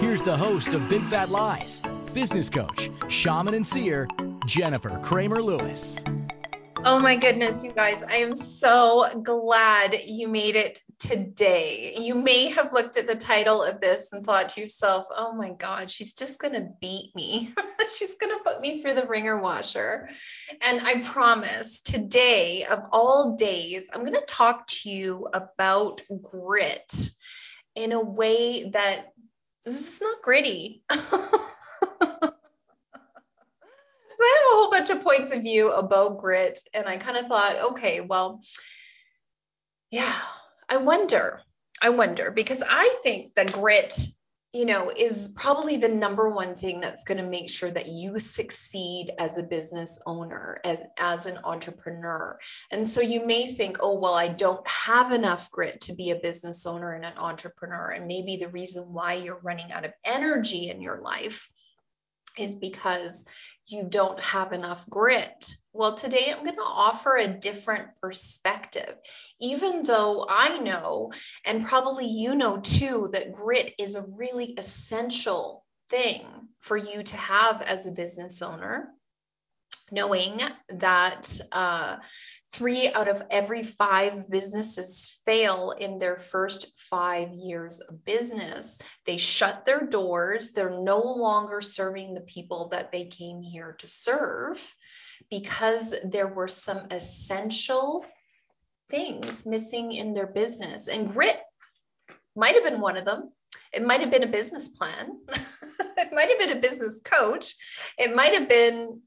here's the host of Big Fat Lies, business coach, shaman, and seer, Jennifer Kramer Lewis. Oh my goodness, you guys, I am so glad you made it today. You may have looked at the title of this and thought to yourself, oh my God, she's just going to beat me. she's going to put me through the wringer washer. And I promise today, of all days, I'm going to talk to you about grit in a way that this is not gritty. I have a whole bunch of points of view about grit, and I kind of thought, okay, well, yeah, I wonder, I wonder, because I think that grit, you know, is probably the number one thing that's going to make sure that you succeed as a business owner, as, as an entrepreneur. And so you may think, oh, well, I don't have enough grit to be a business owner and an entrepreneur. And maybe the reason why you're running out of energy in your life is because you don't have enough grit. Well, today I'm going to offer a different perspective. Even though I know, and probably you know too, that grit is a really essential thing for you to have as a business owner, knowing that uh, three out of every five businesses fail in their first five years of business. They shut their doors. They're no longer serving the people that they came here to serve because there were some essential things missing in their business. And grit might have been one of them. It might have been a business plan. it might have been a business coach. It might have been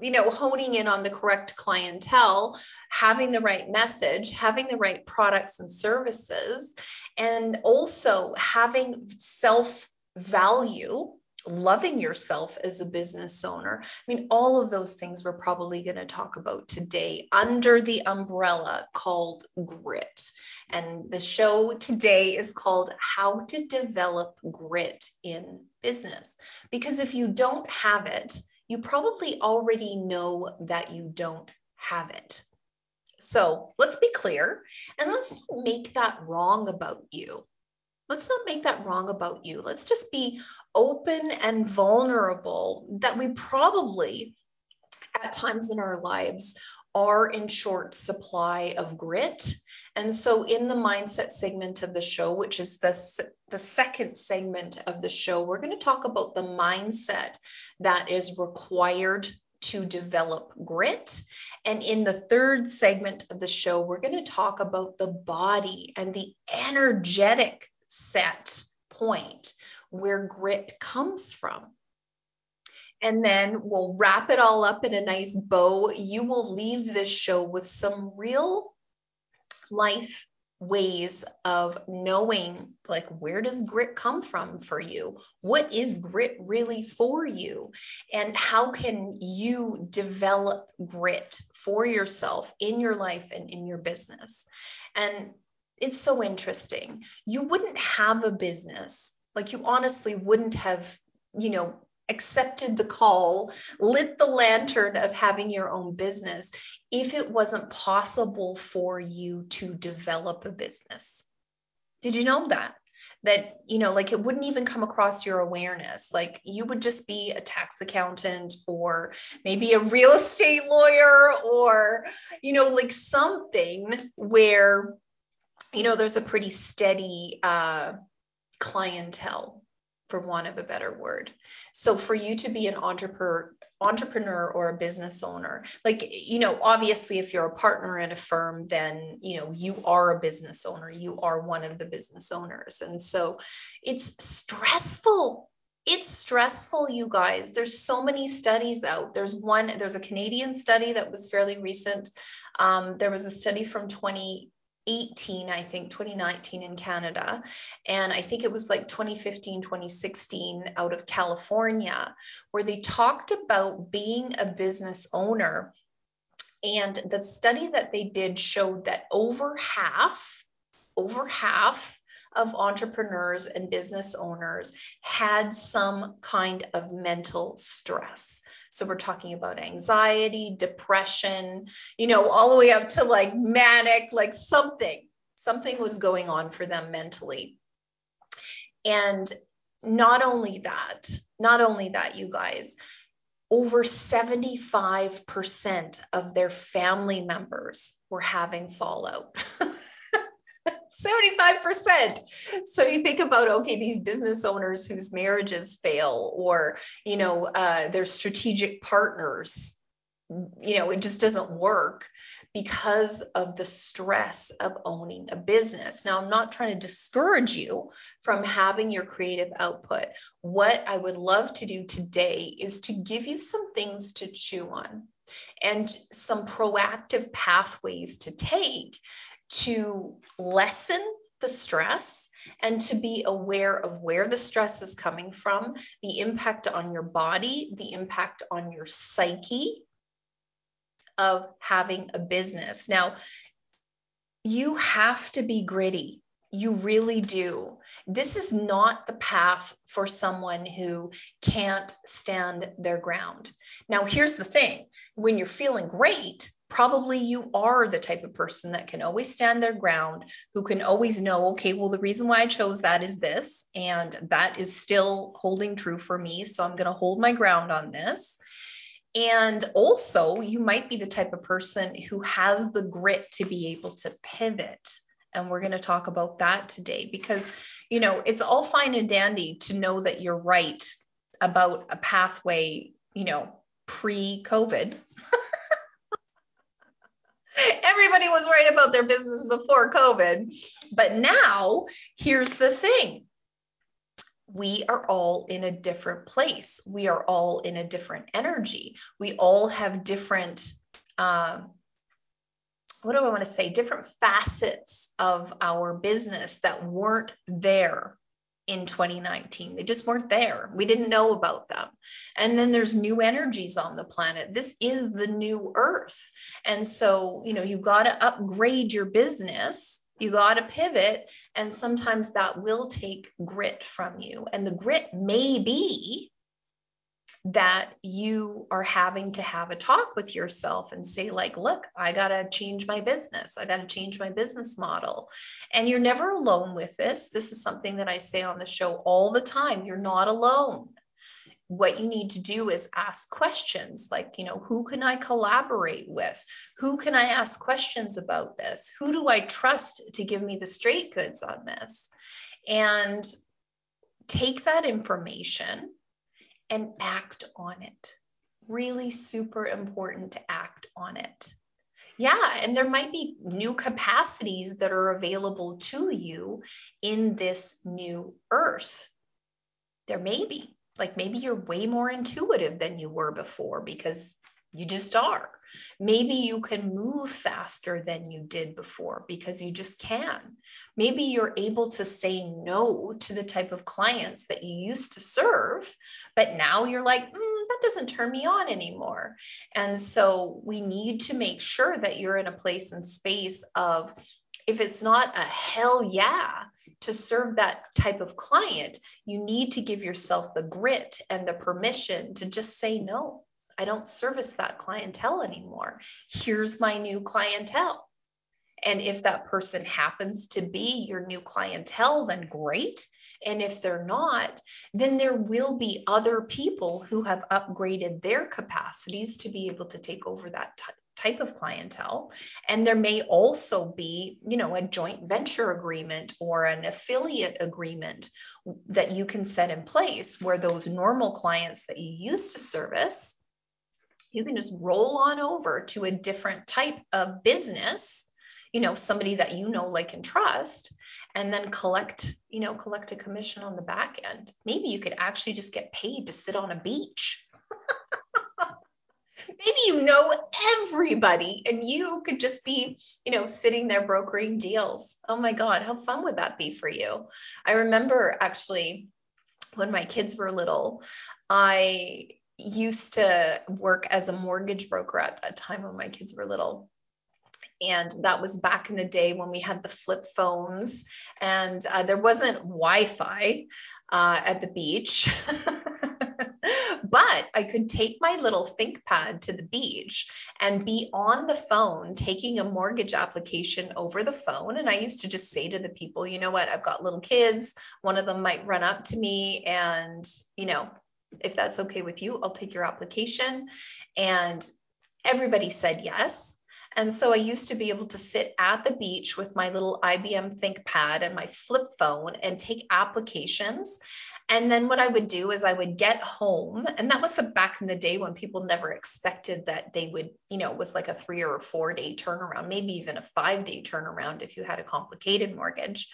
you know honing in on the correct clientele having the right message having the right products and services and also having self value loving yourself as a business owner. I mean, all of those things we're probably going to talk about today under the umbrella called grit. And the show today is called How to Develop Grit in Business. Because if you don't have it, you probably already know that you don't have it. So let's be clear and let's not make that wrong about you. Let's not make that wrong about you. Let's just be open and vulnerable that we probably at times in our lives are in short supply of grit. And so, in the mindset segment of the show, which is the, the second segment of the show, we're going to talk about the mindset that is required to develop grit. And in the third segment of the show, we're going to talk about the body and the energetic set point where grit comes from. And then we'll wrap it all up in a nice bow. You will leave this show with some real life ways of knowing like where does grit come from for you? What is grit really for you? And how can you develop grit for yourself in your life and in your business? And it's so interesting you wouldn't have a business like you honestly wouldn't have you know accepted the call, lit the lantern of having your own business if it wasn't possible for you to develop a business. Did you know that? That, you know, like it wouldn't even come across your awareness. Like you would just be a tax accountant or maybe a real estate lawyer or, you know, like something where, you know, there's a pretty steady uh, clientele for want of a better word. So for you to be an entrepreneur entrepreneur or a business owner like you know obviously if you're a partner in a firm then you know you are a business owner you are one of the business owners. And so it's stressful. It's stressful you guys. There's so many studies out. There's one there's a canadian study that was fairly recent. Um, there was a study from 20 18, I think 2019 in Canada. And I think it was like 2015, 2016 out of California, where they talked about being a business owner. And the study that they did showed that over half, over half of entrepreneurs and business owners had some kind of mental stress. So we're talking about anxiety, depression, you know, all the way up to like manic, like something, something was going on for them mentally. And not only that, not only that, you guys, over 75% of their family members were having fallout. 75%. So you think about, okay, these business owners whose marriages fail or, you know, uh, their strategic partners, you know, it just doesn't work because of the stress of owning a business. Now, I'm not trying to discourage you from having your creative output. What I would love to do today is to give you some things to chew on and some proactive pathways to take to lessen the stress and to be aware of where the stress is coming from, the impact on your body, the impact on your psyche of having a business. Now, you have to be gritty. You really do. This is not the path for someone who can't stand their ground. Now, here's the thing when you're feeling great, probably you are the type of person that can always stand their ground, who can always know, okay, well, the reason why I chose that is this, and that is still holding true for me. So I'm going to hold my ground on this. And also, you might be the type of person who has the grit to be able to pivot. And we're going to talk about that today because, you know, it's all fine and dandy to know that you're right about a pathway, you know, pre COVID. Everybody was right about their business before COVID. But now, here's the thing we are all in a different place. We are all in a different energy. We all have different, um, what do I want to say, different facets of our business that weren't there in 2019. They just weren't there. We didn't know about them. And then there's new energies on the planet. This is the new earth. And so, you know, you got to upgrade your business. You got to pivot. And sometimes that will take grit from you. And the grit may be that you are having to have a talk with yourself and say like look i got to change my business. I got to change my business model. And you're never alone with this. This is something that i say on the show all the time. You're not alone. What you need to do is ask questions like you know who can i collaborate with? Who can i ask questions about this? Who do i trust to give me the straight goods on this? And take that information and act on it. Really super important to act on it. Yeah, and there might be new capacities that are available to you in this new earth. There may be. Like maybe you're way more intuitive than you were before because you just are. Maybe you can move faster than you did before because you just can. Maybe you're able to say no to the type of clients that you used to serve, but now you're like, mm, that doesn't turn me on anymore. And so we need to make sure that you're in a place and space of if it's not a hell yeah to serve that type of client, you need to give yourself the grit and the permission to just say no I don't service that clientele anymore. Here's my new clientele. And if that person happens to be your new clientele, then great. And if they're not, then there will be other people who have upgraded their capacities to be able to take over that t- type of clientele. And there may also be, you know, a joint venture agreement or an affiliate agreement that you can set in place where those normal clients that you used to service you can just roll on over to a different type of business you know somebody that you know like and trust and then collect you know collect a commission on the back end maybe you could actually just get paid to sit on a beach maybe you know everybody and you could just be, you know, sitting there brokering deals. Oh my God, how fun would that be for you? I remember actually when my kids were little, I used to work as a mortgage broker at that time when my kids were little. And that was back in the day when we had the flip phones and uh, there wasn't Wi Fi uh, at the beach. but I could take my little ThinkPad to the beach and be on the phone taking a mortgage application over the phone. And I used to just say to the people, you know what, I've got little kids. One of them might run up to me and, you know, if that's okay with you, I'll take your application. And everybody said yes. And so I used to be able to sit at the beach with my little IBM ThinkPad and my flip phone and take applications. And then what I would do is I would get home, and that was the back in the day when people never expected that they would, you know, it was like a three or a four day turnaround, maybe even a five day turnaround if you had a complicated mortgage.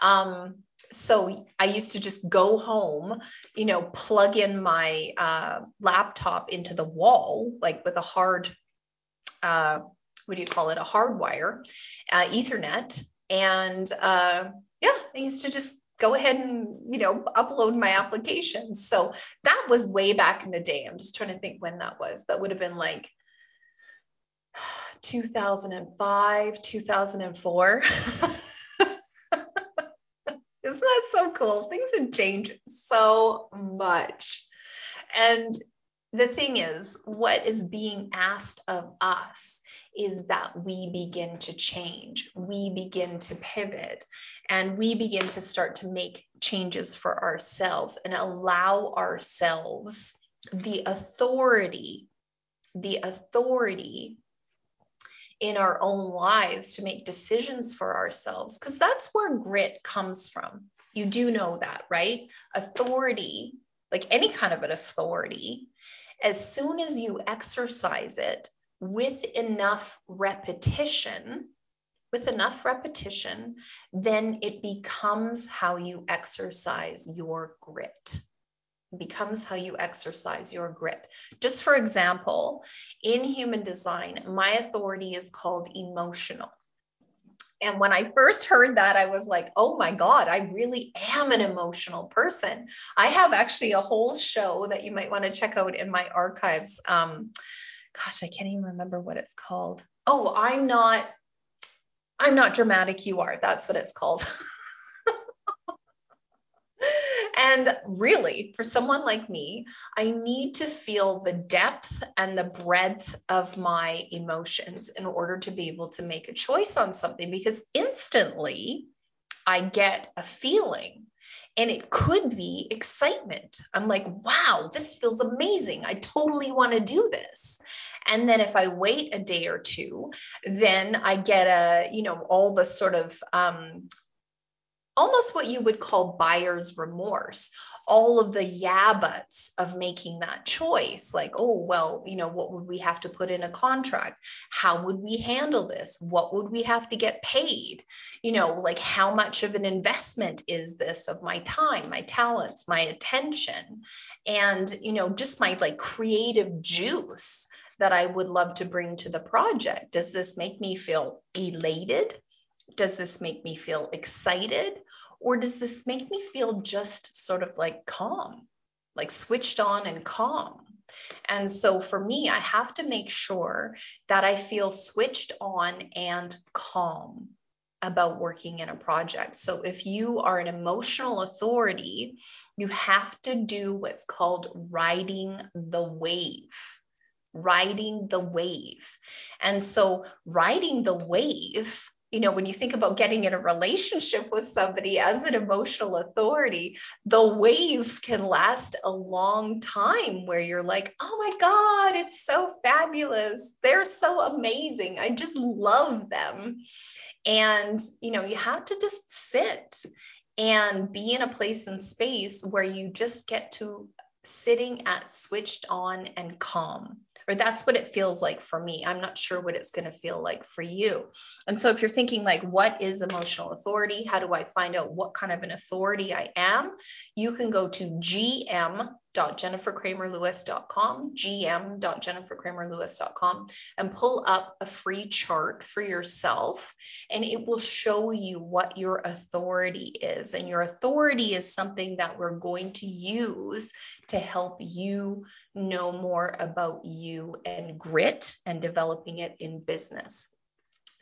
Um, so I used to just go home, you know, plug in my uh, laptop into the wall, like with a hard, uh, what do you call it, a hard wire, uh, Ethernet. And uh, yeah, I used to just go ahead and, you know, upload my applications. So that was way back in the day. I'm just trying to think when that was. That would have been like 2005, 2004. Isn't that so cool? Things have changed so much. And the thing is, what is being asked of us is that we begin to change, we begin to pivot, and we begin to start to make changes for ourselves and allow ourselves the authority, the authority in our own lives to make decisions for ourselves because that's where grit comes from. You do know that, right? Authority, like any kind of an authority, as soon as you exercise it with enough repetition, with enough repetition, then it becomes how you exercise your grit becomes how you exercise your grit. Just for example, in human design, my authority is called emotional. And when I first heard that, I was like, oh my God, I really am an emotional person. I have actually a whole show that you might want to check out in my archives. Um, gosh, I can't even remember what it's called. Oh, I'm not. I'm not dramatic, you are. That's what it's called. And really, for someone like me, I need to feel the depth and the breadth of my emotions in order to be able to make a choice on something because instantly I get a feeling and it could be excitement. I'm like, wow, this feels amazing. I totally want to do this. And then if I wait a day or two, then I get a, you know, all the sort of um, almost what you would call buyer's remorse. All of the yeah buts of making that choice like oh well you know what would we have to put in a contract? How would we handle this? What would we have to get paid? You know like how much of an investment is this of my time my talents my attention? And you know just my like creative juice that I would love to bring to the project. Does this make me feel elated does this make me feel excited? Or does this make me feel just sort of like calm, like switched on and calm? And so for me, I have to make sure that I feel switched on and calm about working in a project. So if you are an emotional authority, you have to do what's called riding the wave. Riding the wave. And so riding the wave you know, when you think about getting in a relationship with somebody as an emotional authority, the wave can last a long time where you're like, oh my God, it's so fabulous. They're so amazing. I just love them. And, you know, you have to just sit and be in a place and space where you just get to sitting at switched on and calm or that's what it feels like for me. I'm not sure what it's going to feel like for you. And so if you're thinking like what is emotional authority? How do I find out what kind of an authority I am? You can go to gm gm.jenniferkramerlewis.com, gm.jenniferkramerlewis.com, and pull up a free chart for yourself. And it will show you what your authority is. And your authority is something that we're going to use to help you know more about you and grit and developing it in business.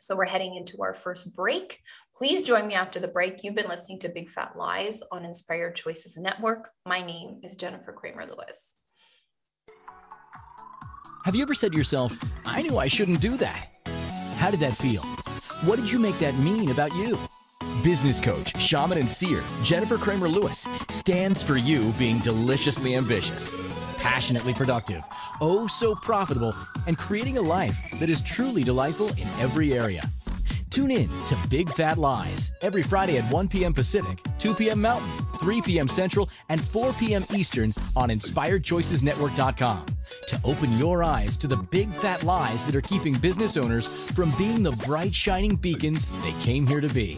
So we're heading into our first break. Please join me after the break. You've been listening to Big Fat Lies on Inspired Choices Network. My name is Jennifer Kramer Lewis. Have you ever said to yourself, I knew I shouldn't do that? How did that feel? What did you make that mean about you? Business coach, shaman, and seer Jennifer Kramer Lewis stands for you being deliciously ambitious, passionately productive, oh so profitable, and creating a life that is truly delightful in every area. Tune in to Big Fat Lies every Friday at 1 p.m. Pacific, 2 p.m. Mountain, 3 p.m. Central, and 4 p.m. Eastern on InspiredChoicesNetwork.com to open your eyes to the big fat lies that are keeping business owners from being the bright shining beacons they came here to be.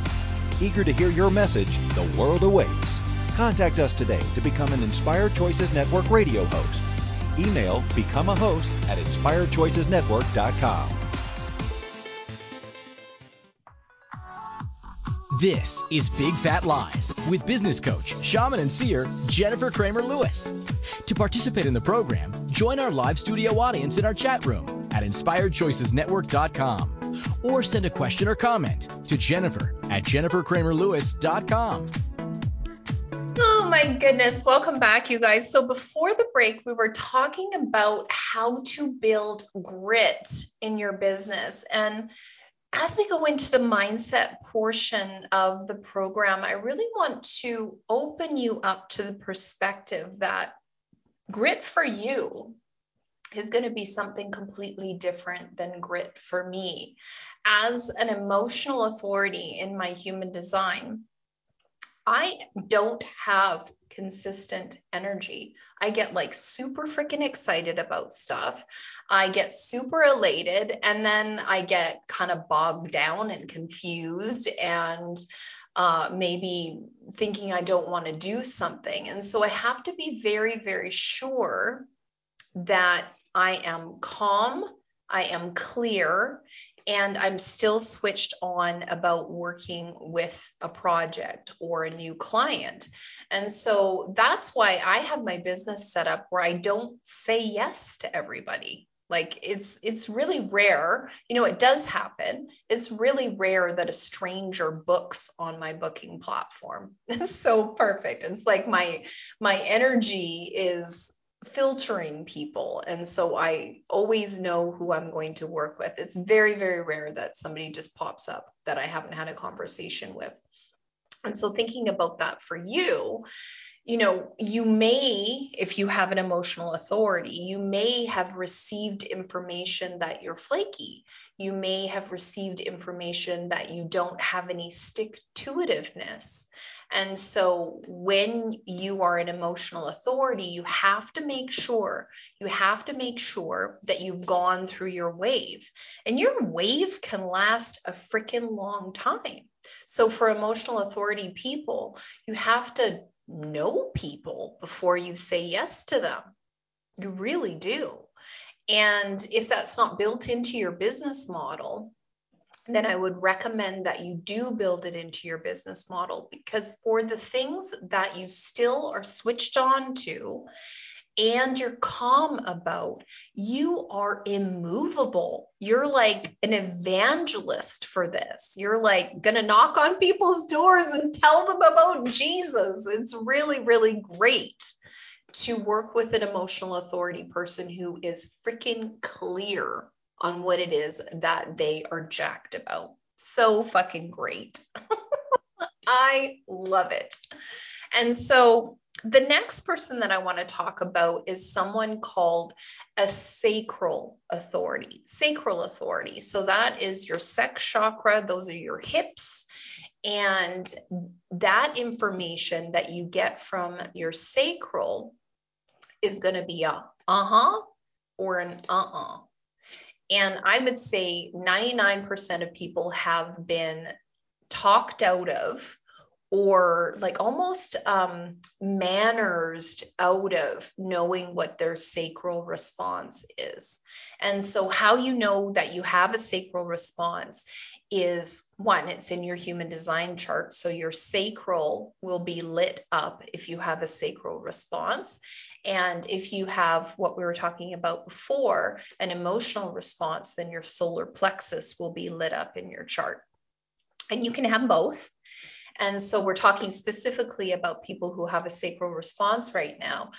Eager to hear your message, the world awaits. Contact us today to become an Inspired Choices Network radio host. Email become a host at inspiredchoicesnetwork.com. This is Big Fat Lies with business coach, shaman, and seer Jennifer Kramer Lewis. To participate in the program, join our live studio audience in our chat room at inspiredchoicesnetwork.com or send a question or comment to Jennifer at jenniferkramerlewis.com. Oh my goodness. Welcome back, you guys. So, before the break, we were talking about how to build grit in your business. And as we go into the mindset portion of the program, I really want to open you up to the perspective that grit for you is going to be something completely different than grit for me. As an emotional authority in my human design, I don't have consistent energy. I get like super freaking excited about stuff. I get super elated and then I get kind of bogged down and confused and uh, maybe thinking I don't want to do something. And so I have to be very, very sure that I am calm, I am clear, and I'm still switched on about working with a project or a new client. And so that's why I have my business set up where I don't say yes to everybody. Like it's it's really rare. You know, it does happen. It's really rare that a stranger books on my booking platform. It's so perfect. It's like my my energy is filtering people. And so I always know who I'm going to work with. It's very, very rare that somebody just pops up that I haven't had a conversation with. And so thinking about that for you, you know, you may, if you have an emotional authority, you may have received information that you're flaky. You may have received information that you don't have any stick to itiveness. And so when you are an emotional authority, you have to make sure, you have to make sure that you've gone through your wave. And your wave can last a freaking long time. So for emotional authority people, you have to know people before you say yes to them. You really do. And if that's not built into your business model, then I mm-hmm. would recommend that you do build it into your business model because for the things that you still are switched on to and you're calm about, you are immovable. You're like an evangelist for this. You're like going to knock on people's doors and tell them about Jesus. It's really, really great to work with an emotional authority person who is freaking clear on what it is that they are jacked about. so fucking great. I love it. And so the next person that I want to talk about is someone called a sacral authority. Sacral authority. So that is your sex chakra, those are your hips. And that information that you get from your sacral is going to be a uh huh or an uh uh. And I would say 99% of people have been talked out of or like almost um, manners out of knowing what their sacral response is. And so, how you know that you have a sacral response is one, it's in your human design chart. So, your sacral will be lit up if you have a sacral response. And if you have what we were talking about before, an emotional response, then your solar plexus will be lit up in your chart. And you can have both. And so we're talking specifically about people who have a sacral response right now.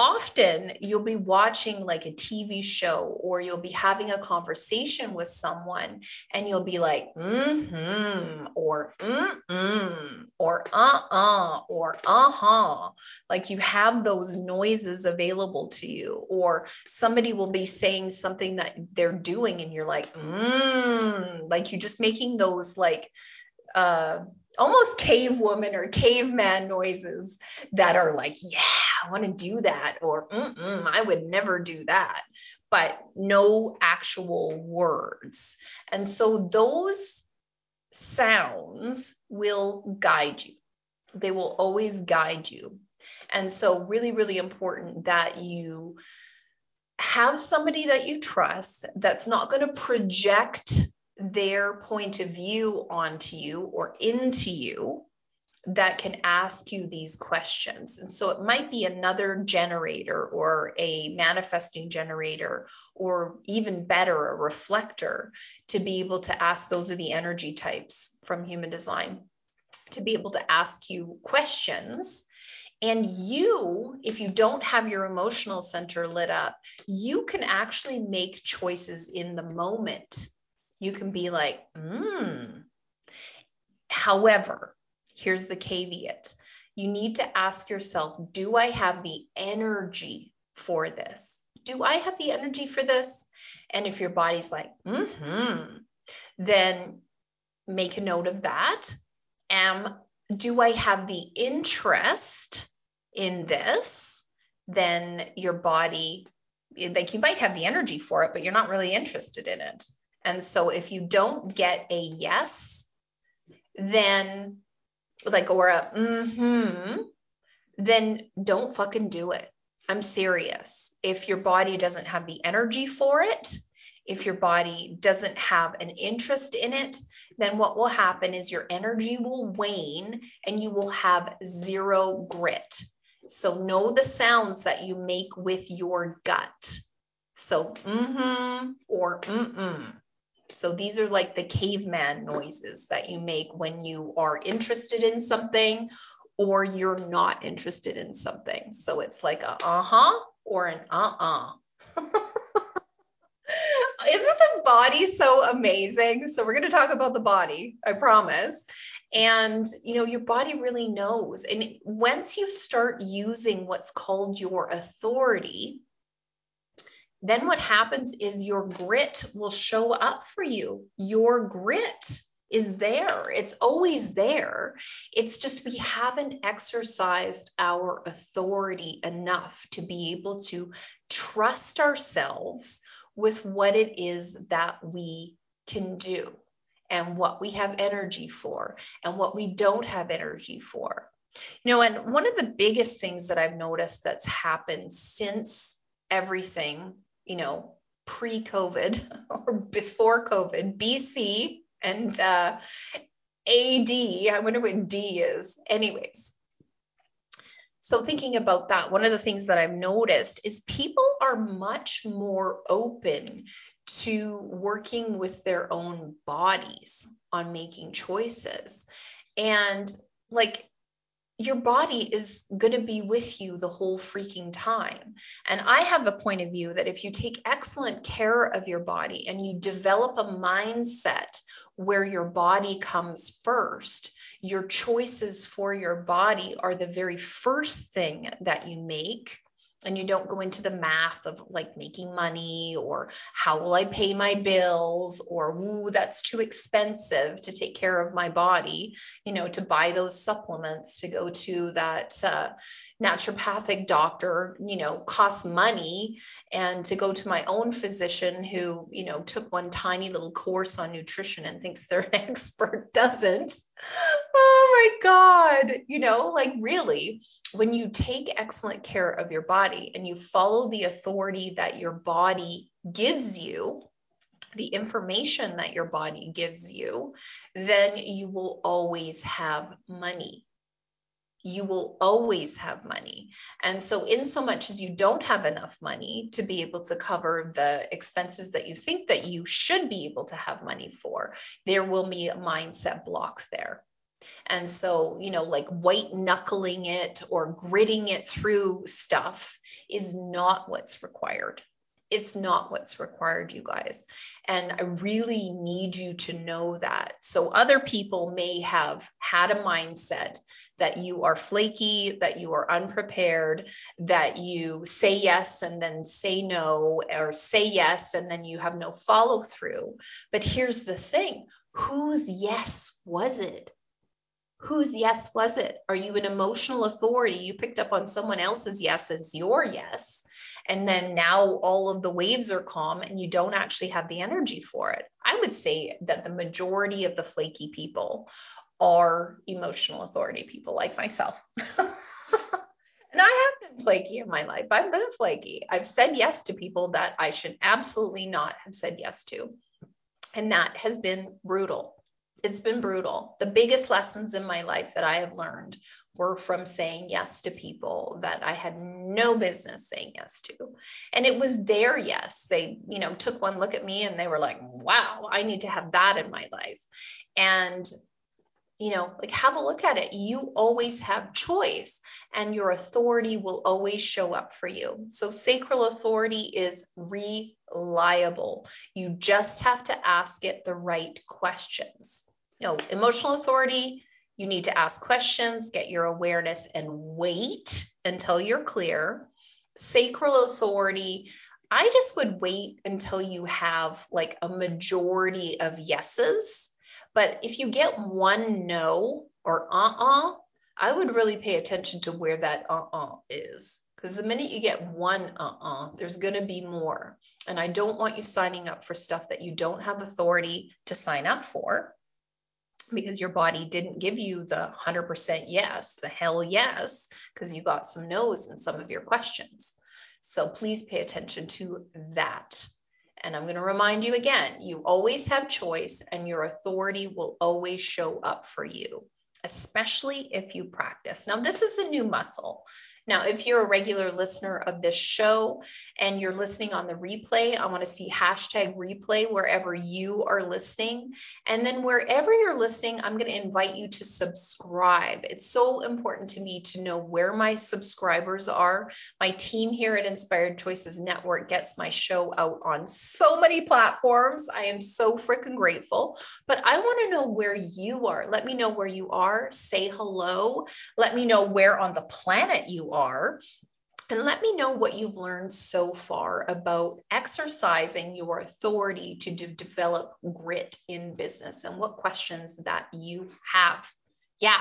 Often you'll be watching like a TV show or you'll be having a conversation with someone and you'll be like, mm-hmm, or mm-mm, or uh-uh, or uh-huh. Like you have those noises available to you, or somebody will be saying something that they're doing and you're like, mm, like you're just making those like uh almost cave woman or caveman noises that are like, yeah, I want to do that, or I would never do that, but no actual words. And so those sounds will guide you, they will always guide you. And so, really, really important that you have somebody that you trust that's not going to project their point of view onto you or into you that can ask you these questions. And so it might be another generator or a manifesting generator, or even better, a reflector to be able to ask. Those are the energy types from human design to be able to ask you questions. And you, if you don't have your emotional center lit up, you can actually make choices in the moment you can be like, hmm. However, here's the caveat you need to ask yourself, do I have the energy for this? Do I have the energy for this? And if your body's like, mm hmm, then make a note of that. Am do I have the interest in this? Then your body, like you might have the energy for it, but you're not really interested in it. And so if you don't get a yes, then like or a mm-hmm, then don't fucking do it. I'm serious. If your body doesn't have the energy for it, if your body doesn't have an interest in it, then what will happen is your energy will wane and you will have zero grit. So know the sounds that you make with your gut. So mm-hmm or mm-mm. So these are like the caveman noises that you make when you are interested in something or you're not interested in something. So it's like a uh-huh or an uh-uh. Isn't the body so amazing? So we're going to talk about the body, I promise. And you know, your body really knows. And once you start using what's called your authority, then what happens is your grit will show up for you. Your grit is there. It's always there. It's just we haven't exercised our authority enough to be able to trust ourselves with what it is that we can do and what we have energy for and what we don't have energy for. You know, and one of the biggest things that I've noticed that's happened since everything you know, pre COVID or before COVID, BC and uh, AD. I wonder what D is. Anyways, so thinking about that, one of the things that I've noticed is people are much more open to working with their own bodies on making choices. And like your body is going to be with you the whole freaking time. And I have a point of view that if you take excellent care of your body and you develop a mindset where your body comes first, your choices for your body are the very first thing that you make and you don't go into the math of like making money or how will I pay my bills or ooh that's too expensive to take care of my body you know to buy those supplements to go to that uh, naturopathic doctor you know costs money and to go to my own physician who you know took one tiny little course on nutrition and thinks they're an expert doesn't oh my god you know like really when you take excellent care of your body and you follow the authority that your body gives you the information that your body gives you then you will always have money you will always have money. And so, in so much as you don't have enough money to be able to cover the expenses that you think that you should be able to have money for, there will be a mindset block there. And so, you know, like white knuckling it or gritting it through stuff is not what's required. It's not what's required, you guys. And I really need you to know that. So, other people may have had a mindset that you are flaky, that you are unprepared, that you say yes and then say no, or say yes and then you have no follow through. But here's the thing whose yes was it? Whose yes was it? Are you an emotional authority? You picked up on someone else's yes as your yes and then now all of the waves are calm and you don't actually have the energy for it. I would say that the majority of the flaky people are emotional authority people like myself. and I have been flaky in my life. I've been flaky. I've said yes to people that I should absolutely not have said yes to. And that has been brutal it's been brutal. The biggest lessons in my life that I have learned were from saying yes to people that I had no business saying yes to. And it was their yes. They, you know, took one look at me and they were like, wow, I need to have that in my life. And you know, like have a look at it. You always have choice and your authority will always show up for you. So sacral authority is reliable. You just have to ask it the right questions. You know, emotional authority, you need to ask questions, get your awareness and wait until you're clear. Sacral authority, I just would wait until you have like a majority of yeses but if you get one no or uh uh, I would really pay attention to where that uh uh is. Because the minute you get one uh uh, there's going to be more. And I don't want you signing up for stuff that you don't have authority to sign up for because your body didn't give you the 100% yes, the hell yes, because you got some no's in some of your questions. So please pay attention to that. And I'm going to remind you again you always have choice, and your authority will always show up for you, especially if you practice. Now, this is a new muscle. Now, if you're a regular listener of this show and you're listening on the replay, I want to see hashtag replay wherever you are listening. And then wherever you're listening, I'm going to invite you to subscribe. It's so important to me to know where my subscribers are. My team here at Inspired Choices Network gets my show out on so many platforms. I am so freaking grateful. But I want to know where you are. Let me know where you are. Say hello. Let me know where on the planet you are are. And let me know what you've learned so far about exercising your authority to do, develop grit in business and what questions that you have. Yeah,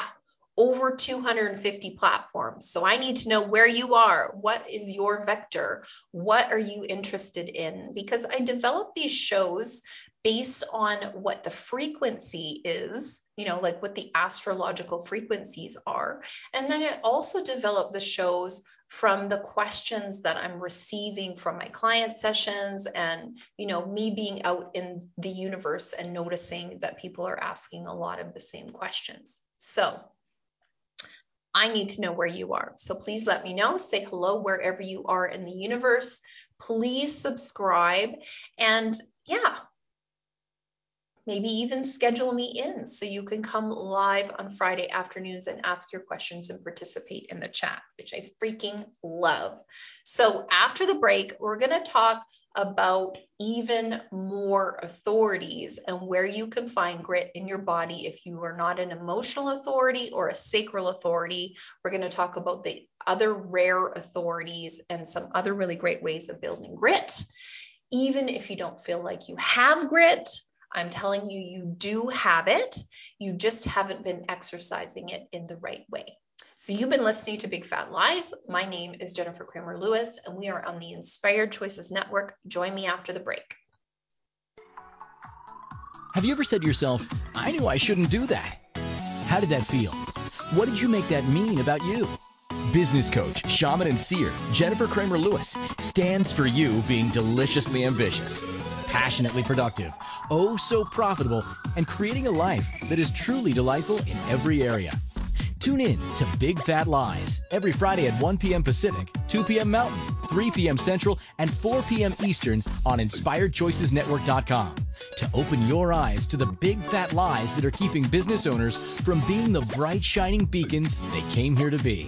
over 250 platforms. So I need to know where you are. What is your vector? What are you interested in? Because I develop these shows based on what the frequency is, you know, like what the astrological frequencies are. And then I also develop the shows from the questions that I'm receiving from my client sessions and, you know, me being out in the universe and noticing that people are asking a lot of the same questions. So, I need to know where you are. So please let me know. Say hello wherever you are in the universe. Please subscribe. And yeah, maybe even schedule me in so you can come live on Friday afternoons and ask your questions and participate in the chat, which I freaking love. So after the break, we're going to talk about even more authorities and where you can find grit in your body if you are not an emotional authority or a sacral authority. We're going to talk about the other rare authorities and some other really great ways of building grit. Even if you don't feel like you have grit, I'm telling you, you do have it. You just haven't been exercising it in the right way. So, you've been listening to Big Fat Lies. My name is Jennifer Kramer Lewis, and we are on the Inspired Choices Network. Join me after the break. Have you ever said to yourself, I knew I shouldn't do that? How did that feel? What did you make that mean about you? Business coach, shaman, and seer Jennifer Kramer Lewis stands for you being deliciously ambitious, passionately productive, oh so profitable, and creating a life that is truly delightful in every area. Tune in to Big Fat Lies every Friday at 1 p.m. Pacific, 2 p.m. Mountain, 3 p.m. Central, and 4 p.m. Eastern on InspiredChoicesNetwork.com to open your eyes to the big fat lies that are keeping business owners from being the bright shining beacons they came here to be.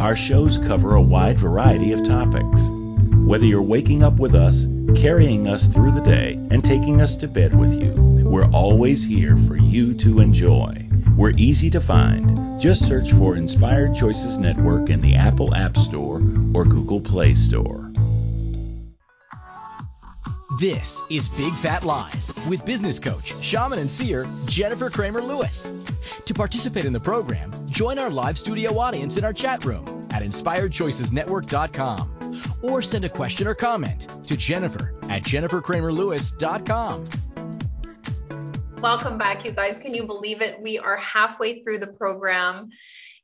Our shows cover a wide variety of topics. Whether you're waking up with us, carrying us through the day, and taking us to bed with you, we're always here for you to enjoy. We're easy to find. Just search for Inspired Choices Network in the Apple App Store or Google Play Store. This is Big Fat Lies with business coach, shaman, and seer Jennifer Kramer Lewis. To participate in the program, join our live studio audience in our chat room at inspiredchoicesnetwork.com or send a question or comment to Jennifer at jenniferkramerlewis.com. Welcome back, you guys. Can you believe it? We are halfway through the program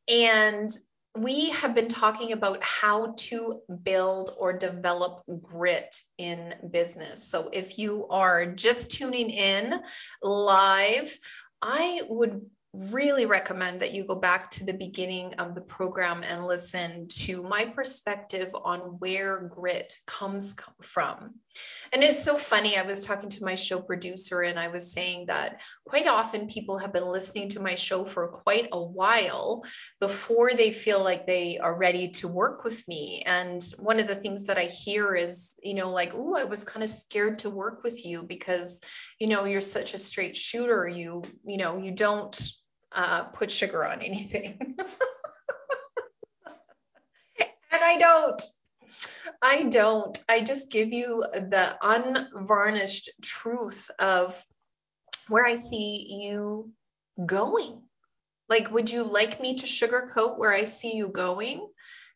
and we have been talking about how to build or develop grit in business. So if you are just tuning in live, I would really recommend that you go back to the beginning of the program and listen to my perspective on where grit comes from. And it's so funny. I was talking to my show producer and I was saying that quite often people have been listening to my show for quite a while before they feel like they are ready to work with me. And one of the things that I hear is, you know, like, oh, I was kind of scared to work with you because, you know, you're such a straight shooter. You, you know, you don't uh, put sugar on anything. and I don't. I don't. I just give you the unvarnished truth of where I see you going. Like, would you like me to sugarcoat where I see you going?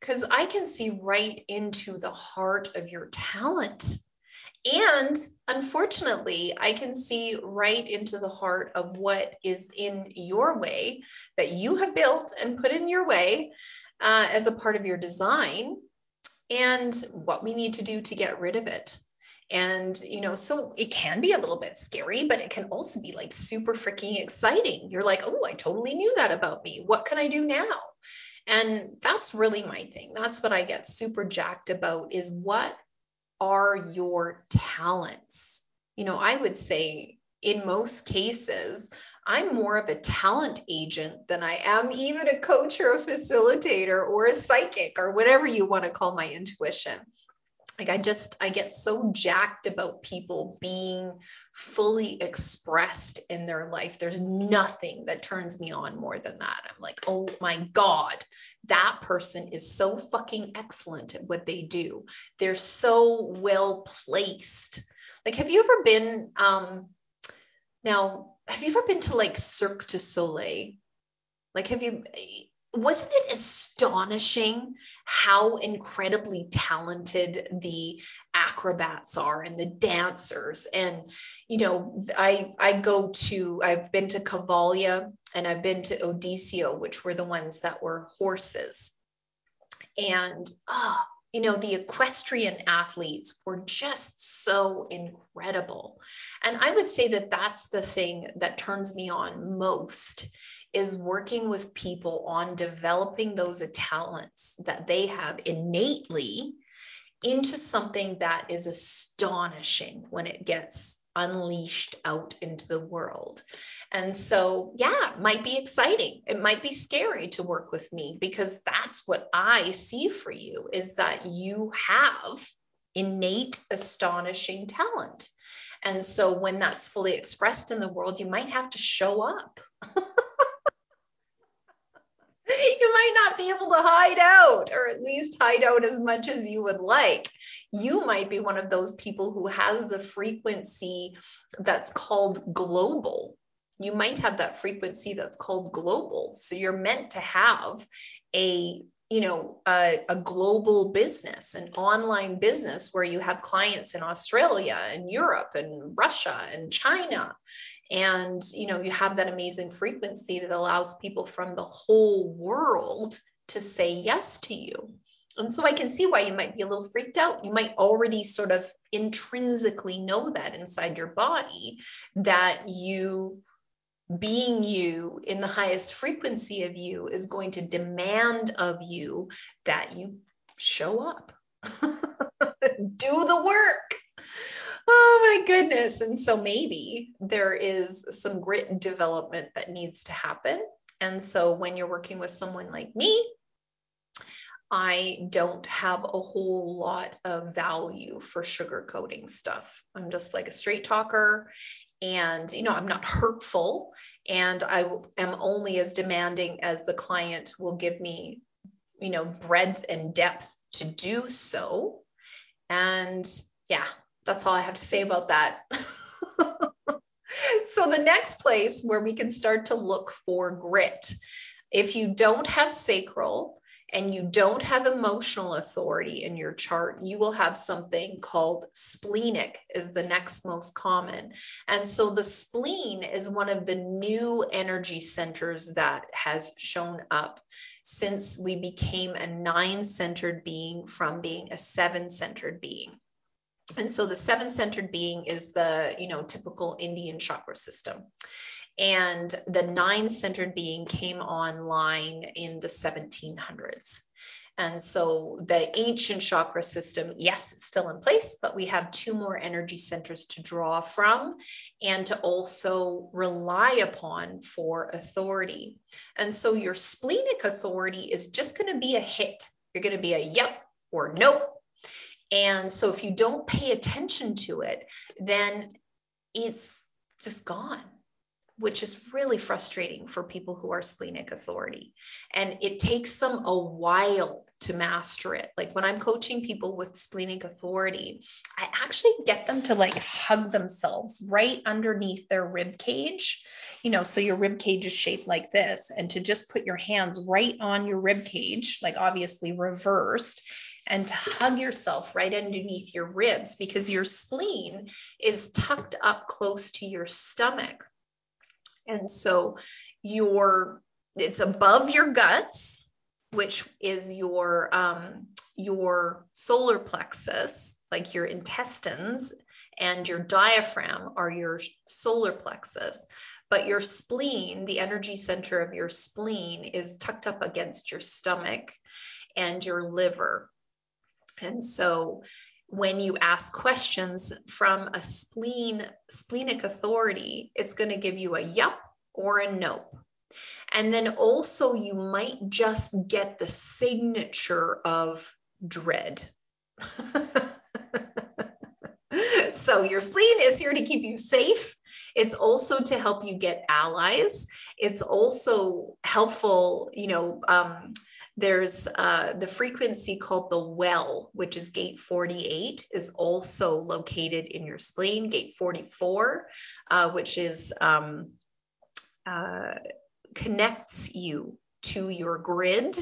Because I can see right into the heart of your talent. And unfortunately, I can see right into the heart of what is in your way that you have built and put in your way uh, as a part of your design and what we need to do to get rid of it. And, you know, so it can be a little bit scary, but it can also be like super freaking exciting. You're like, oh, I totally knew that about me. What can I do now? And that's really my thing. That's what I get super jacked about is what are your talents? You know, I would say in most cases, I'm more of a talent agent than I am even a coach or a facilitator or a psychic or whatever you want to call my intuition. Like I just I get so jacked about people being fully expressed in their life. There's nothing that turns me on more than that. I'm like, "Oh my god, that person is so fucking excellent at what they do. They're so well placed." Like have you ever been um now have you ever been to like Cirque du Soleil? Like, have you, wasn't it astonishing how incredibly talented the acrobats are and the dancers. And, you know, I, I go to, I've been to Cavalia and I've been to Odysseo, which were the ones that were horses. And, ah, oh, you know, the equestrian athletes were just so incredible. And I would say that that's the thing that turns me on most is working with people on developing those talents that they have innately into something that is astonishing when it gets unleashed out into the world. And so, yeah, it might be exciting. It might be scary to work with me because that's what I see for you is that you have innate, astonishing talent. And so, when that's fully expressed in the world, you might have to show up. you might not be able to hide out or at least hide out as much as you would like. You might be one of those people who has the frequency that's called global. You might have that frequency that's called global. So you're meant to have a you know a, a, global business an online business where you have clients in australia and europe and russia and china. And you know you have that amazing frequency that allows people from the whole world to say yes to you. And so i can see why you might be a little freaked out. You might already sort of intrinsically know that inside your body that you being you in the highest frequency of you is going to demand of you that you show up do the work oh my goodness. And so maybe there is some grit development that needs to happen. And so when you're working with someone like me, I don't have a whole lot of value for sugarcoating stuff. I'm just like a straight talker and you know i'm not hurtful and i am only as demanding as the client will give me you know breadth and depth to do so and yeah that's all I have to say about that. so, the next place where we can start to look for grit, if you don't have sacral and you don't have emotional authority in your chart, you will have something called splenic, is the next most common. And so, the spleen is one of the new energy centers that has shown up since we became a nine centered being from being a seven centered being and so the seven centered being is the you know typical indian chakra system and the nine centered being came online in the 1700s and so the ancient chakra system, yes, it's still in place, but we have two more energy centers to draw from and to also rely upon for authority. And so your splenic authority is just going to be a hit. You're going to be a yep or nope and so if you don't pay attention to it, then it's just gone, which is really frustrating for people who are splenic authority. And it takes them a while to master it. Like when I'm coaching people with splenic authority, I actually get them to like hug themselves right underneath their rib cage. You know, so your rib cage is shaped like this, and to just put your hands right on your rib cage, like obviously reversed, and to hug yourself right underneath your ribs because your spleen is tucked up close to your stomach. And so your it's above your guts, which is your um, your solar plexus, like your intestines, and your diaphragm are your solar plexus. But your spleen, the energy center of your spleen, is tucked up against your stomach and your liver. And so when you ask questions from a spleen splenic authority, it's going to give you a yup or a nope. And then also you might just get the signature of dread. so your spleen is here to keep you safe. It's also to help you get allies. It's also helpful, you know, um, there's uh, the frequency called the well, which is gate 48, is also located in your spleen. Gate 44, uh, which is um, uh, connects you to your grid.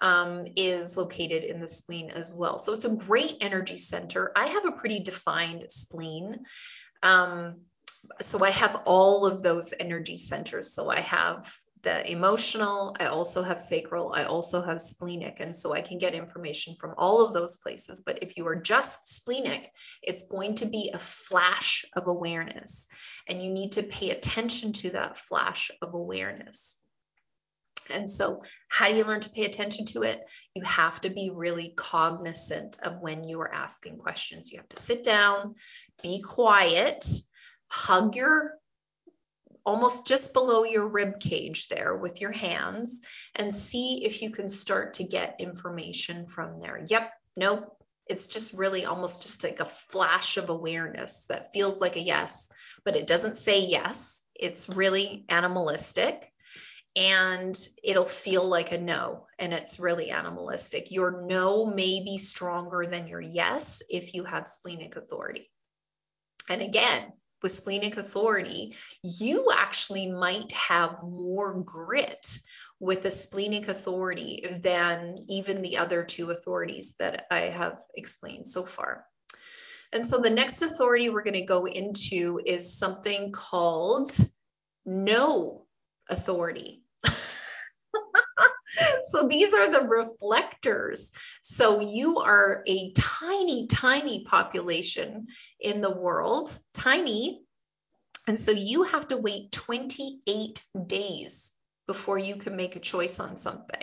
um, is located in the spleen as well. So it's a great energy center. I have a pretty defined spleen. Um, so I have all of those energy centers. So I have the emotional, I also have sacral, I also have splenic. And so I can get information from all of those places. But if you are just splenic, it's going to be a flash of awareness. And you need to pay attention to that flash of awareness. And so, how do you learn to pay attention to it? You have to be really cognizant of when you are asking questions. You have to sit down, be quiet, hug your almost just below your rib cage there with your hands and see if you can start to get information from there. Yep, nope. It's just really almost just like a flash of awareness that feels like a yes, but it doesn't say yes. It's really animalistic and it'll feel like a no and it's really animalistic. Your no may be stronger than your yes if you have splenic authority. And again, with splenic authority, you actually might have more grit with the splenic authority than even the other two authorities that I have explained so far. And so the next authority we're going to go into is something called no authority. so these are the reflectors. So you are a tiny, tiny population in the world, tiny. And so you have to wait 28 days before you can make a choice on something.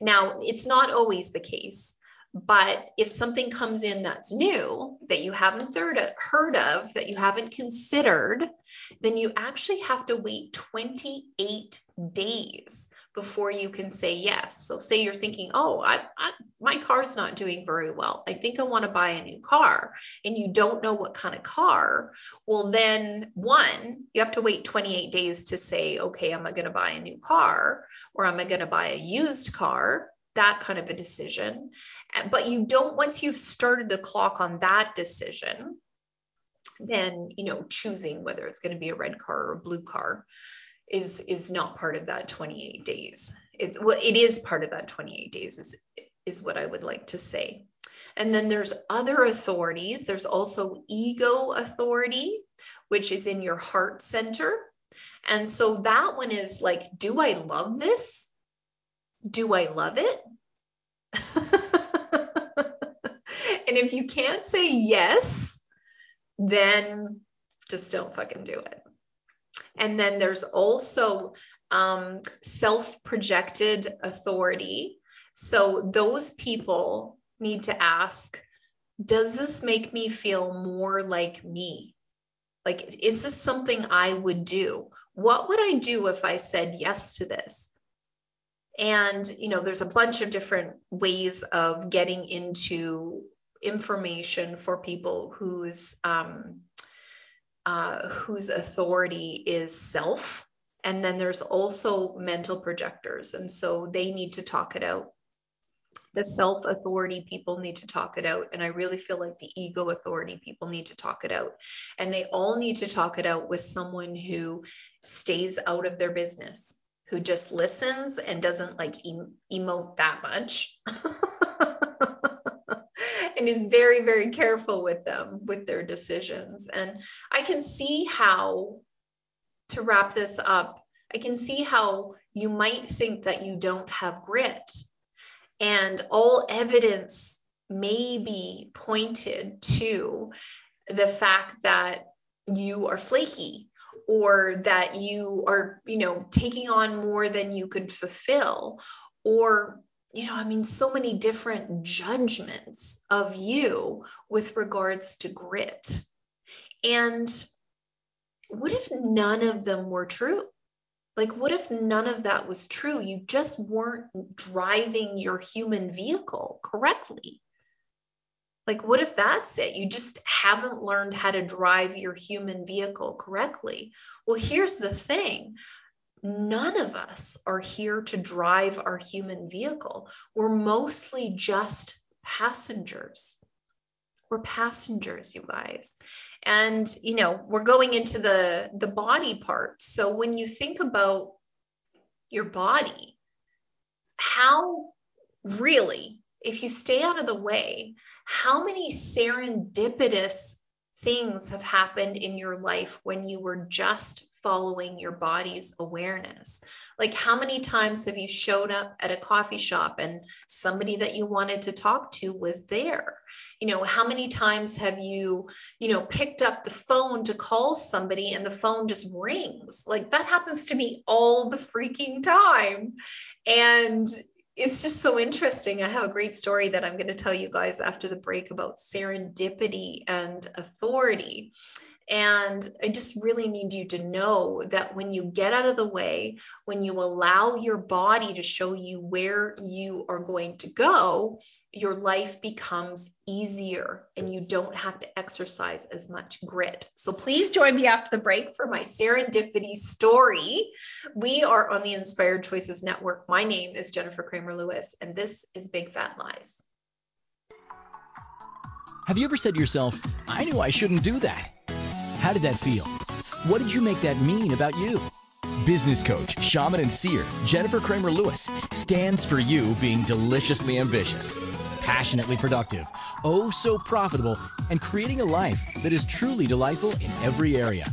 Now, it's not always the case. But if something comes in that's new that you haven't heard of, that you haven't considered, then you actually have to wait 28 days before you can say yes. So, say you're thinking, oh, I, I, my car's not doing very well. I think I want to buy a new car, and you don't know what kind of car. Well, then, one, you have to wait 28 days to say, okay, am I going to buy a new car or am I going to buy a used car? that kind of a decision. But you don't, once you've started the clock on that decision, then, you know, choosing whether it's going to be a red car or a blue car is is not part of that 28 days. It's well, it is part of that 28 days is is what I would like to say. And then there's other authorities. There's also ego authority, which is in your heart center. And so that one is like, do I love this? do I love it? and if you can't say yes, then just don't fucking do it. And then there's also um, self projected authority. So those people need to ask Does this make me feel more like me? Like, is this something I would do? What would I do if I said yes to this? And, you know, there's a bunch of different ways of getting into information for people whose um, uh, whose authority is self. And then there's also mental projectors. And so they need to talk it out. The self authority people need to talk it out. And I really feel like the ego authority people need to talk it out. And they all need to talk it out with someone who stays out of their business who just listens and doesn't like em- emote that much and is very very careful with them with their decisions. And i can see how to wrap this up i can see how you might think that you don't have grit. And all evidence may be pointed to the fact that you are flaky or that you are, you know, taking on more than you could fulfill, or, you know, I mean, so many different judgments of you with regards to grit. And what if none of them were true? Like, what if none of that was true? You just weren't driving your human vehicle correctly. Like, what if that's it? You just haven't learned how to drive your human vehicle correctly. Well, here's the thing none of us are here to drive our human vehicle. We're mostly just passengers. We're passengers, you guys. And, you know, we're going into the, the body part. So when you think about your body, how really, if you stay out of the way, how many serendipitous things have happened in your life when you were just following your body's awareness. Like, how many times have you showed up at a coffee shop and somebody that you wanted to talk to was there? You know, how many times have you, you know, picked up the phone to call somebody and the phone just rings? Like, that happens to me all the freaking time. And it's just so interesting. I have a great story that I'm going to tell you guys after the break about serendipity and authority. And I just really need you to know that when you get out of the way, when you allow your body to show you where you are going to go, your life becomes easier and you don't have to exercise as much grit. So please join me after the break for my serendipity story. We are on the Inspired Choices Network. My name is Jennifer Kramer Lewis, and this is Big Fat Lies. Have you ever said to yourself, I knew I shouldn't do that? How did that feel? What did you make that mean about you? Business coach, shaman, and seer Jennifer Kramer Lewis stands for you being deliciously ambitious, passionately productive, oh so profitable, and creating a life that is truly delightful in every area.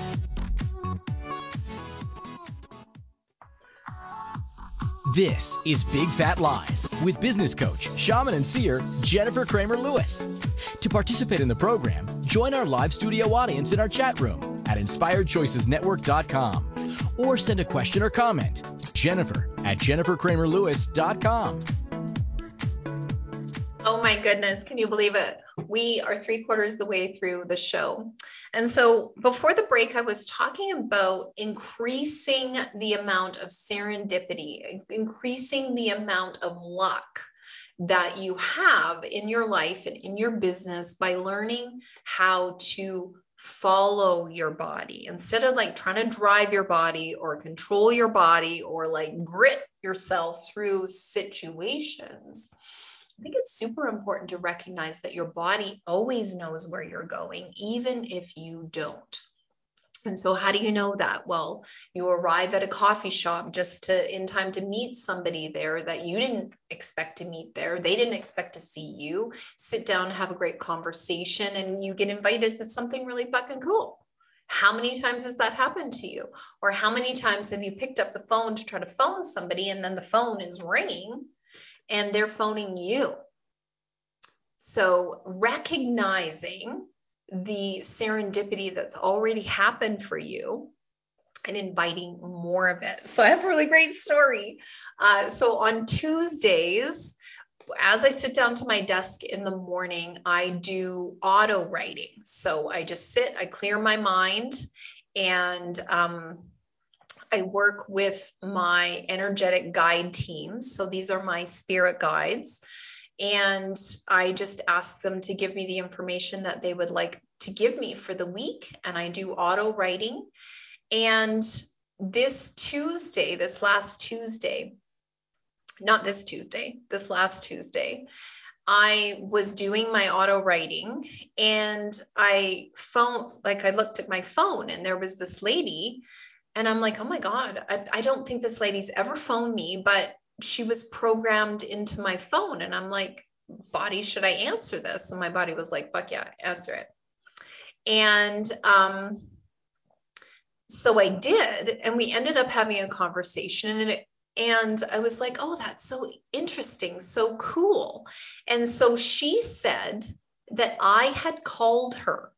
This is Big Fat Lies with business coach, shaman, and seer Jennifer Kramer Lewis. To participate in the program, join our live studio audience in our chat room at inspiredchoicesnetwork.com or send a question or comment. Jennifer at jenniferkramerlewis.com. Oh my goodness, can you believe it? We are three quarters the way through the show. And so before the break, I was talking about increasing the amount of serendipity, increasing the amount of luck that you have in your life and in your business by learning how to follow your body instead of like trying to drive your body or control your body or like grit yourself through situations. I think it's super important to recognize that your body always knows where you're going, even if you don't. And so, how do you know that? Well, you arrive at a coffee shop just to in time to meet somebody there that you didn't expect to meet there. They didn't expect to see you. Sit down, have a great conversation, and you get invited to something really fucking cool. How many times has that happened to you? Or how many times have you picked up the phone to try to phone somebody and then the phone is ringing and they're phoning you. So recognizing the serendipity that's already happened for you and inviting more of it. So I have a really great story. Uh, so on Tuesdays, as I sit down to my desk in the morning, I do auto writing. So I just sit, I clear my mind, and um, I work with my energetic guide teams. So these are my spirit guides. And I just ask them to give me the information that they would like to give me for the week. And I do auto writing. And this Tuesday, this last Tuesday, not this Tuesday, this last Tuesday, I was doing my auto writing and I phone like I looked at my phone and there was this lady and I'm like, oh my God, I, I don't think this lady's ever phoned me, but she was programmed into my phone. And I'm like, body, should I answer this? And my body was like, fuck yeah, answer it. And um, so I did. And we ended up having a conversation. And it, and I was like, oh, that's so interesting, so cool. And so she said that I had called her.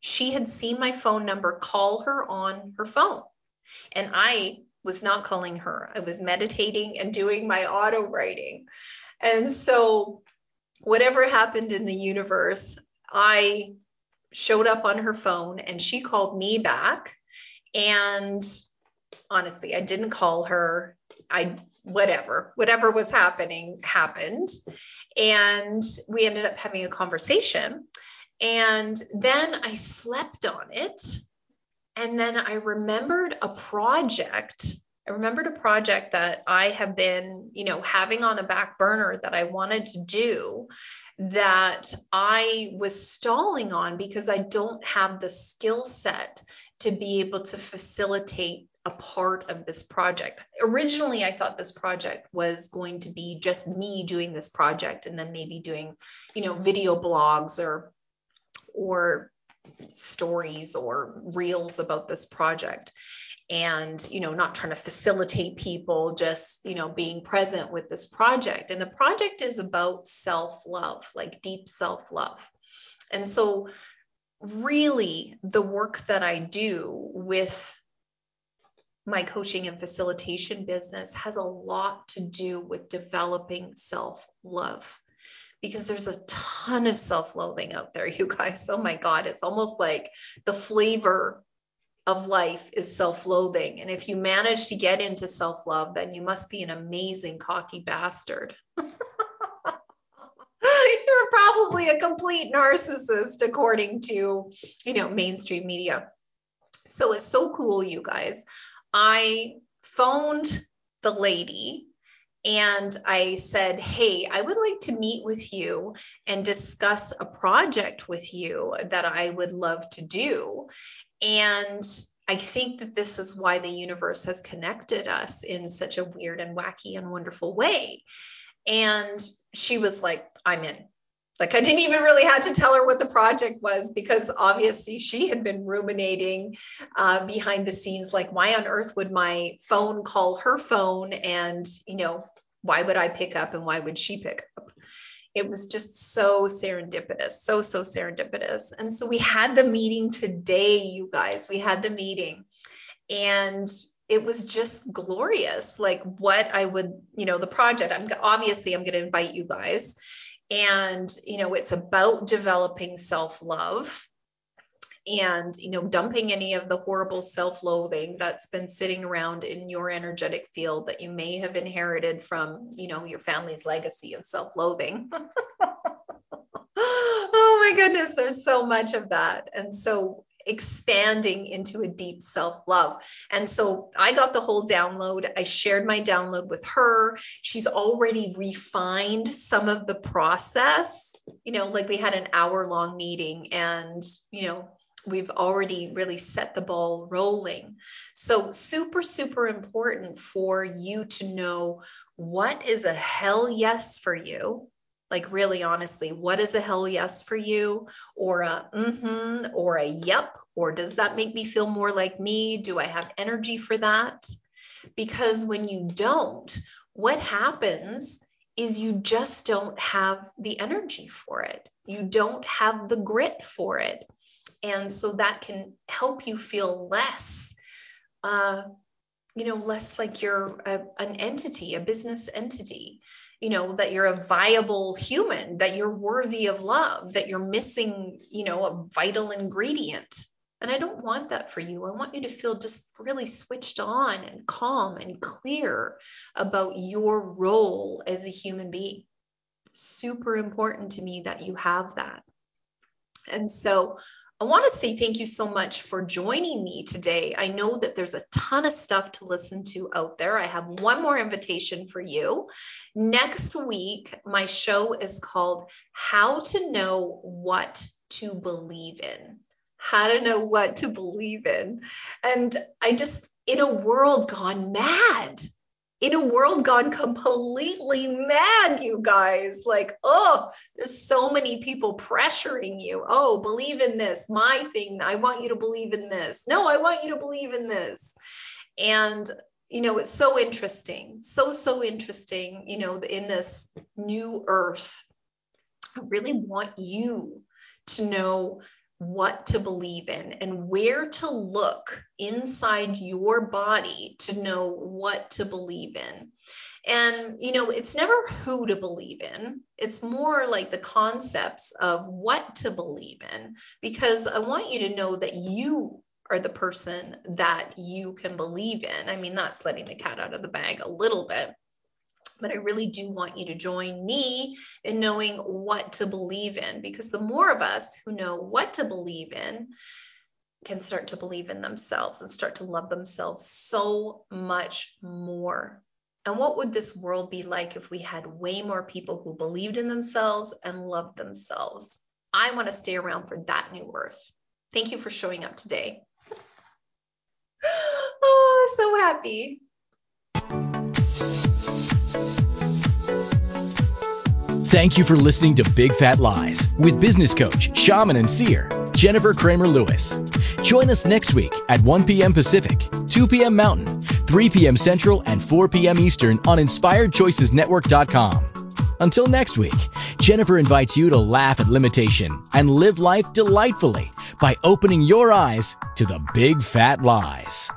She had seen my phone number, call her on her phone. And I was not calling her. I was meditating and doing my auto writing. And so, whatever happened in the universe, I showed up on her phone and she called me back. And honestly, I didn't call her. I, whatever, whatever was happening happened. And we ended up having a conversation. And then I slept on it and then I remembered a project I remembered a project that I have been, you know, having on a back burner that I wanted to do that I was stalling on because I don't have the skill set to be able to facilitate a part of this project. Originally, I thought this project was going to be just me doing this project and then maybe doing, you know, video blogs or or stories or reels about this project. And you know not trying to facilitate people just you know being present with this project. And the project is about self love like deep self love and so really the work that i do with my coaching and facilitation business has a lot to do with developing self love because there's a ton of self loathing out there, you guys. Oh my God, it's almost like the flavor of life is self loathing. And if you manage to get into self love, then you must be an amazing cocky bastard. You're probably a complete narcissist according to, you know, mainstream media. So it's so cool, you guys. I phoned the lady and I said, Hey, I would like to meet with you and discuss a project with you that I would love to do. And I think that this is why the universe has connected us in such a weird and wacky and wonderful way. And she was like, I'm in. Like I didn't even really have to tell her what the project was because obviously she had been ruminating uh, behind the scenes, like why on earth would my phone call her phone, and you know why would I pick up and why would she pick up? It was just so serendipitous, so so serendipitous. And so we had the meeting today, you guys. We had the meeting, and it was just glorious. Like what I would, you know, the project. I'm obviously I'm going to invite you guys and you know it's about developing self-love and you know dumping any of the horrible self-loathing that's been sitting around in your energetic field that you may have inherited from you know your family's legacy of self-loathing oh my goodness there's so much of that and so expanding into a deep self love. And so I got the whole download. I shared my download with her. She's already refined some of the process. You know, like we had an hour long meeting and, you know, we've already really set the ball rolling. So, super, super important for you to know what is a hell yes for you. Like really honestly what is a hell yes for you? Or a mm-hmm or a yep or does that make me feel more like me? Do i have energy for that? Because when you don't what happens is you just don't have the energy for it. You don't have the grit for it and so that can help you feel less uh, you know less like you're a, an entity a business entity you know that you're a viable human that you're worthy of love that you're missing you know a vital ingredient. And i don't want that for you. I want you to feel just really switched on and calm and clear about your role as a human being. Super important to me that you have that. And so I want to say thank you so much for joining me today. I know that there's a ton of stuff to listen to out there. I have one more invitation for you. Next week, my show is called How to Know What to Believe in. How to know what to believe in. And I just, in a world gone mad, in a world gone completely mad, you guys. Like, oh, there's so many people pressuring you. Oh, believe in this, my thing. I want you to believe in this. No, I want you to believe in this. And, you know, it's so interesting. So, so interesting, you know, in this new earth. I really want you to know what to believe in and where to look inside your body to know what to believe in. And, you know, it's never who to believe in, it's more like the concepts of what to believe in, because I want you to know that you are the person that you can believe in. I mean, that's letting the cat out of the bag a little bit but I really do want you to join me in knowing what to believe in because the more of us who know what to believe in, can start to believe in themselves and start to love themselves so much more. And what would this world be like if we had way more people who believed in themselves and loved themselves? I want to stay around for that new earth. Thank you for showing up today. Oh, so happy. Thank you for listening to Big Fat Lies with business coach, shaman, and seer, Jennifer Kramer Lewis. Join us next week at 1 p.m. Pacific, 2 p.m. Mountain, 3 p.m. Central, and 4 p.m. Eastern on InspiredChoicesNetwork.com. Until next week, Jennifer invites you to laugh at limitation and live life delightfully by opening your eyes to the big fat lies.